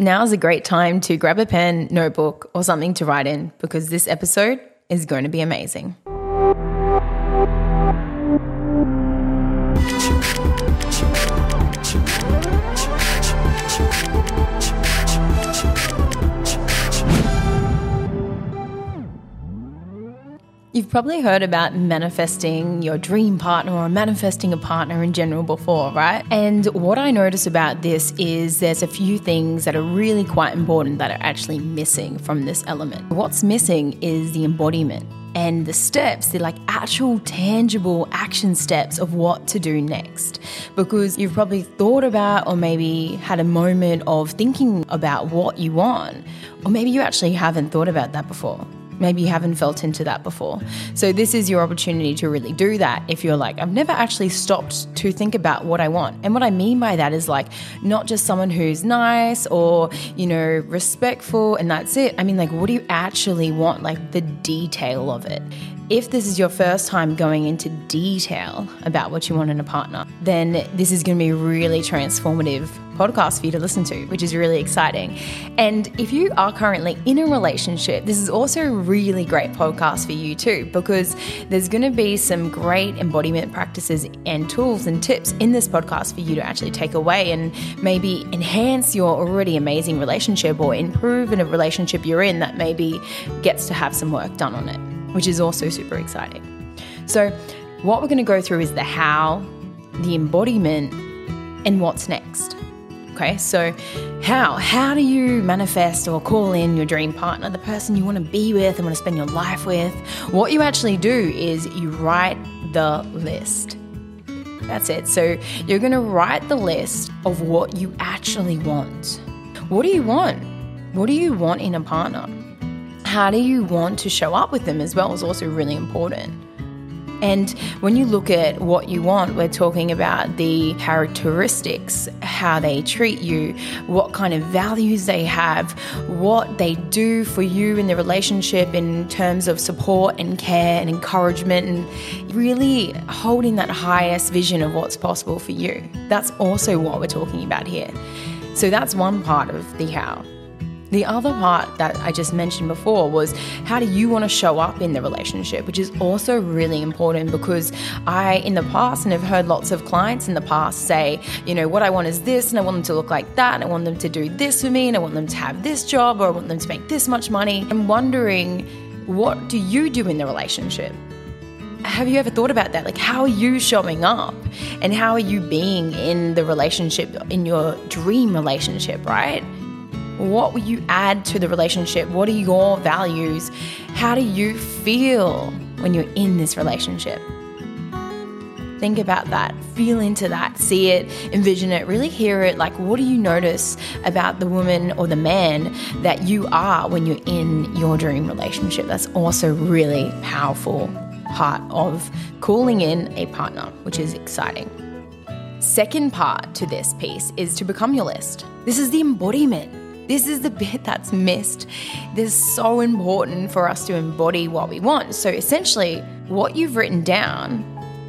now's a great time to grab a pen, notebook, or something to write in because this episode is going to be amazing. You've probably heard about manifesting your dream partner or manifesting a partner in general before, right? And what I notice about this is there's a few things that are really quite important that are actually missing from this element. What's missing is the embodiment and the steps, they're like actual tangible action steps of what to do next. Because you've probably thought about, or maybe had a moment of thinking about what you want, or maybe you actually haven't thought about that before. Maybe you haven't felt into that before. So, this is your opportunity to really do that if you're like, I've never actually stopped to think about what I want. And what I mean by that is like, not just someone who's nice or, you know, respectful and that's it. I mean, like, what do you actually want? Like, the detail of it. If this is your first time going into detail about what you want in a partner, then this is going to be a really transformative podcast for you to listen to, which is really exciting. And if you are currently in a relationship, this is also a really great podcast for you too, because there's going to be some great embodiment practices and tools and tips in this podcast for you to actually take away and maybe enhance your already amazing relationship or improve in a relationship you're in that maybe gets to have some work done on it which is also super exciting. So, what we're going to go through is the how, the embodiment, and what's next. Okay, so how? How do you manifest or call in your dream partner, the person you want to be with and want to spend your life with? What you actually do is you write the list. That's it. So you're going to write the list of what you actually want. What do you want? What do you want in a partner? How do you want to show up with them as well is also really important. And when you look at what you want, we're talking about the characteristics, how they treat you, what kind of values they have, what they do for you in the relationship in terms of support and care and encouragement, and really holding that highest vision of what's possible for you. That's also what we're talking about here. So that's one part of the how. The other part that I just mentioned before was how do you want to show up in the relationship, which is also really important because I, in the past, and have heard lots of clients in the past say, you know, what I want is this, and I want them to look like that, and I want them to do this for me, and I want them to have this job, or I want them to make this much money. I'm wondering, what do you do in the relationship? have you ever thought about that? Like, how are you showing up and how are you being in the relationship, in your dream relationship, right? What will you add to the relationship? What are your values? How do you feel when you're in this relationship? Think about that, feel into that, see it, envision it, really hear it. Like, what do you notice about the woman or the man that you are when you're in your dream relationship? That's also really powerful part of calling in a partner, which is exciting. Second part to this piece is to become your list. This is the embodiment. This is the bit that's missed. This is so important for us to embody what we want. So essentially, what you've written down.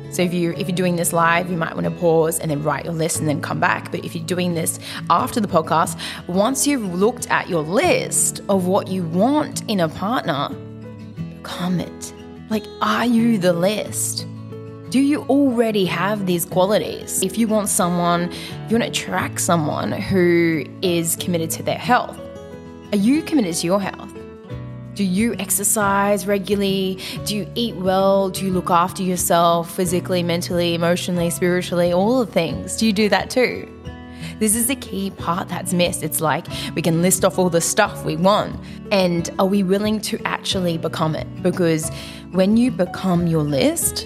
So if you if you're doing this live, you might want to pause and then write your list and then come back. But if you're doing this after the podcast, once you've looked at your list of what you want in a partner, comment. Like, are you the list? Do you already have these qualities? If you want someone, you want to attract someone who is committed to their health. Are you committed to your health? Do you exercise regularly? Do you eat well? Do you look after yourself physically, mentally, emotionally, spiritually, all the things? Do you do that too? This is the key part that's missed. It's like we can list off all the stuff we want, and are we willing to actually become it? Because when you become your list,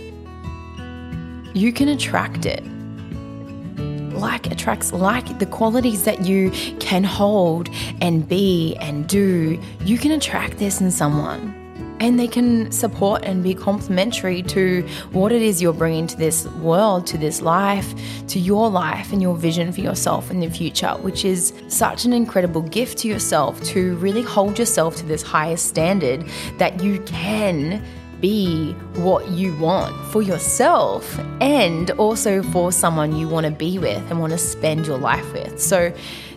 you can attract it. Like attracts like the qualities that you can hold and be and do, you can attract this in someone. And they can support and be complementary to what it is you're bringing to this world, to this life, to your life and your vision for yourself in the future, which is such an incredible gift to yourself to really hold yourself to this highest standard that you can be what you want for yourself and also for someone you want to be with and want to spend your life with. So,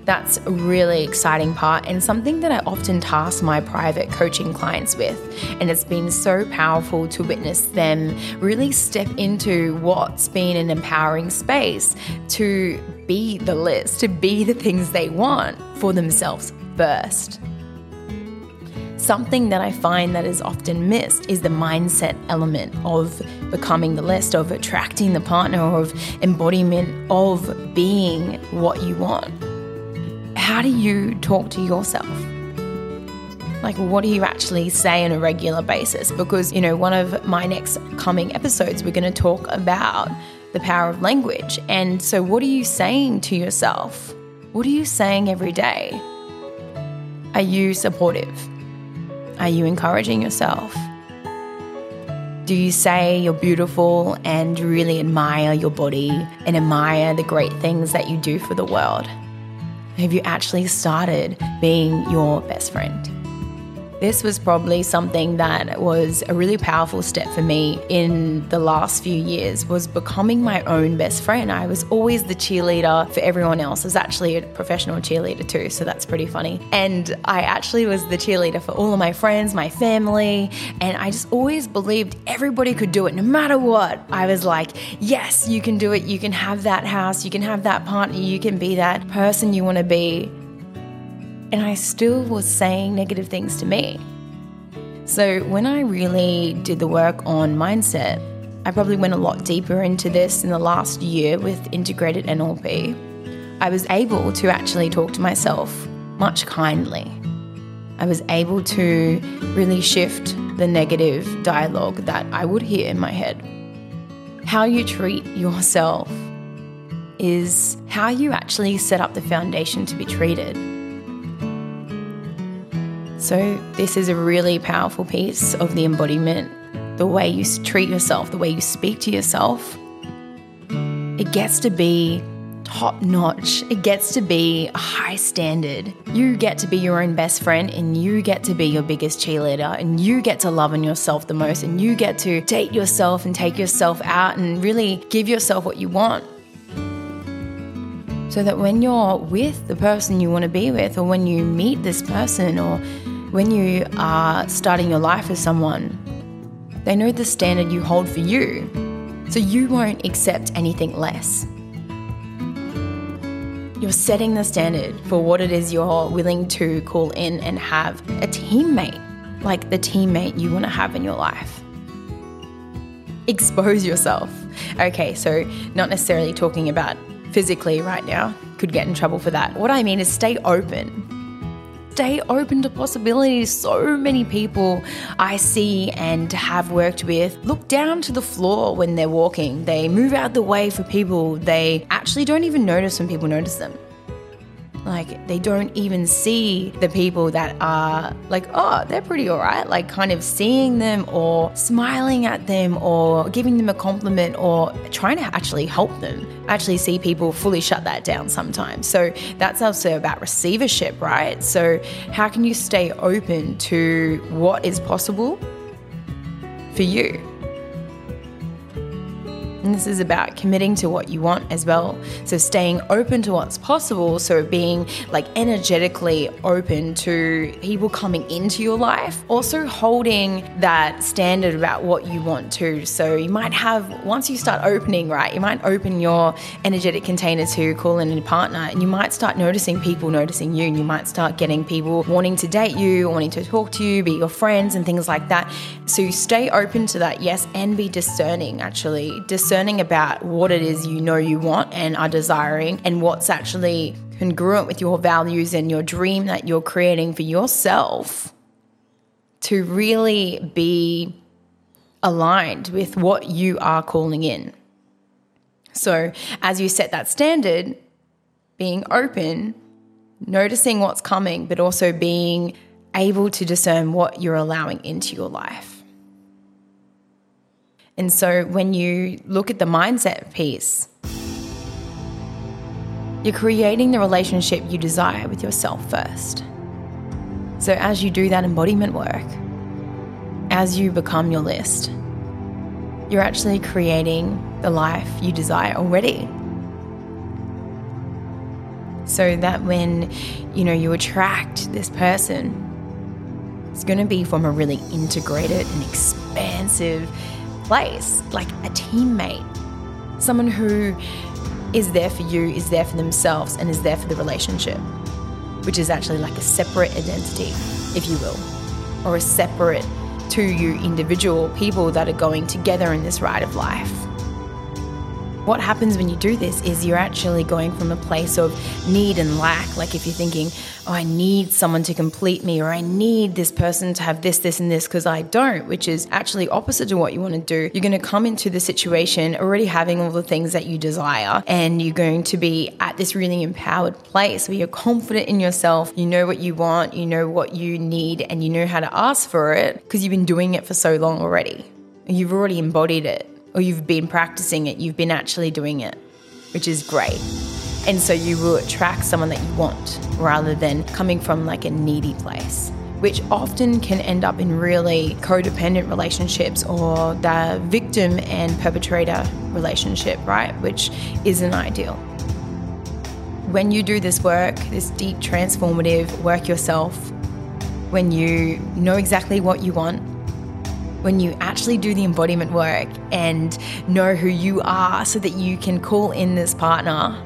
That's a really exciting part and something that I often task my private coaching clients with. And it's been so powerful to witness them really step into what's been an empowering space to be the list, to be the things they want for themselves first. Something that I find that is often missed is the mindset element of becoming the list, of attracting the partner, of embodiment, of being what you want how do you talk to yourself? Like, what do you actually say on a regular basis? Because, you know, one of my next coming episodes, we're going to talk about the power of language. And so, what are you saying to yourself? What are you saying every day? Are you supportive? Are you encouraging yourself? Do you say you're beautiful and really admire your body and admire the great things that you do for the world? Have you actually started being your best friend? This was probably something that was a really powerful step for me in the last few years was becoming my own best friend. I was always the cheerleader for everyone else. I was actually a professional cheerleader too, so that's pretty funny. And I actually was the cheerleader for all of my friends, my family, and I just always believed everybody could do it no matter what. I was like, "Yes, you can do it. You can have that house, you can have that partner, you can be that person you want to be." And I still was saying negative things to me. So when I really did the work on mindset, I probably went a lot deeper into this in the last year with integrated NLP. I was able to actually talk to myself much kindly. I was able to really shift the negative dialogue that I would hear in my head. How you treat yourself is how you actually set up the foundation to be treated. So, this is a really powerful piece of the embodiment. The way you treat yourself, the way you speak to yourself, it gets to be top notch. It gets to be a high standard. You get to be your own best friend and you get to be your biggest cheerleader and you get to love on yourself the most and you get to date yourself and take yourself out and really give yourself what you want. So that when you're with the person you want to be with, or when you meet this person, or when you are starting your life with someone, they know the standard you hold for you, so you won't accept anything less. You're setting the standard for what it is you're willing to call in and have a teammate, like the teammate you want to have in your life. Expose yourself. Okay, so not necessarily talking about physically right now, could get in trouble for that. What I mean is stay open stay open to possibilities. So many people I see and have worked with look down to the floor when they're walking. They move out the way for people. They actually don't even notice when people notice them. Like they don't even see the people that are like, oh, they're pretty all right. Like kind of seeing them or smiling at them or giving them a compliment or trying to actually help them. I actually see people fully shut that down sometimes. So that's also about receivership, right? So how can you stay open to what is possible for you? And this is about committing to what you want as well. So staying open to what's possible. So being like energetically open to people coming into your life. Also holding that standard about what you want to. So you might have, once you start opening, right, you might open your energetic container to call in a partner and you might start noticing people noticing you. And you might start getting people wanting to date you, wanting to talk to you, be your friends and things like that. So stay open to that, yes, and be discerning actually. Discerning discerning about what it is you know you want and are desiring and what's actually congruent with your values and your dream that you're creating for yourself to really be aligned with what you are calling in. So, as you set that standard, being open, noticing what's coming, but also being able to discern what you're allowing into your life. And so when you look at the mindset piece, you're creating the relationship you desire with yourself first. So as you do that embodiment work, as you become your list, you're actually creating the life you desire already. so that when you know you attract this person it's going to be from a really integrated and expansive place like a teammate. Someone who is there for you is there for themselves and is there for the relationship which is actually like a separate identity if you will or a separate to you individual people that are going together in this ride of life what happens when you do this is you're actually going from a place of need and lack. Like if you're thinking, oh, I need someone to complete me, or I need this person to have this, this, and this because I don't, which is actually opposite to what you want to do. You're going to come into the situation already having all the things that you desire, and you're going to be at this really empowered place where you're confident in yourself. You know what you want, you know what you need, and you know how to ask for it because you've been doing it for so long already. You've already embodied it or you've been practicing it, you've been actually doing it, which is great. And so you will attract someone that you want rather than coming from like a needy place, which often can end up in really codependent relationships or the victim and perpetrator relationship, right? Which isn't ideal. When you do this work, this deep transformative work yourself, when you know exactly what you want, when you actually do the embodiment work and know who you are so that you can call in this partner.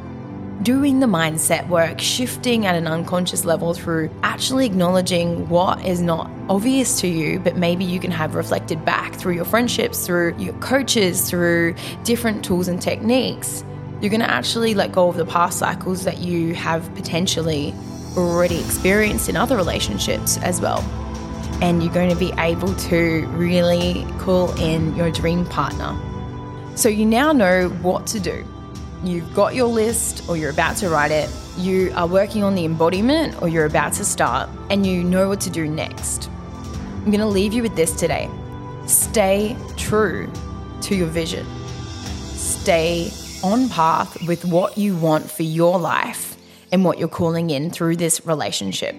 Doing the mindset work, shifting at an unconscious level through actually acknowledging what is not obvious to you, but maybe you can have reflected back through your friendships, through your coaches, through different tools and techniques. You're going to actually let go of the past cycles that you have potentially already experienced in other relationships as well and you're going to be able to really call in your dream partner. So you now know what to do. You've got your list, or you're about to write it. You are working on the embodiment, or you're about to start, and you know what to do next. I'm going to leave you with this today stay true to your vision, stay on path with what you want for your life and what you're calling in through this relationship.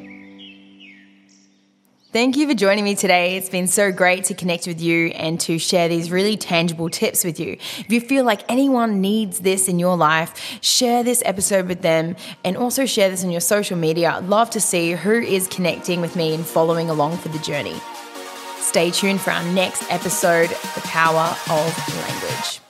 Thank you for joining me today. It's been so great to connect with you and to share these really tangible tips with you. If you feel like anyone needs this in your life, share this episode with them and also share this on your social media. I'd love to see who is connecting with me and following along for the journey. Stay tuned for our next episode The Power of Language.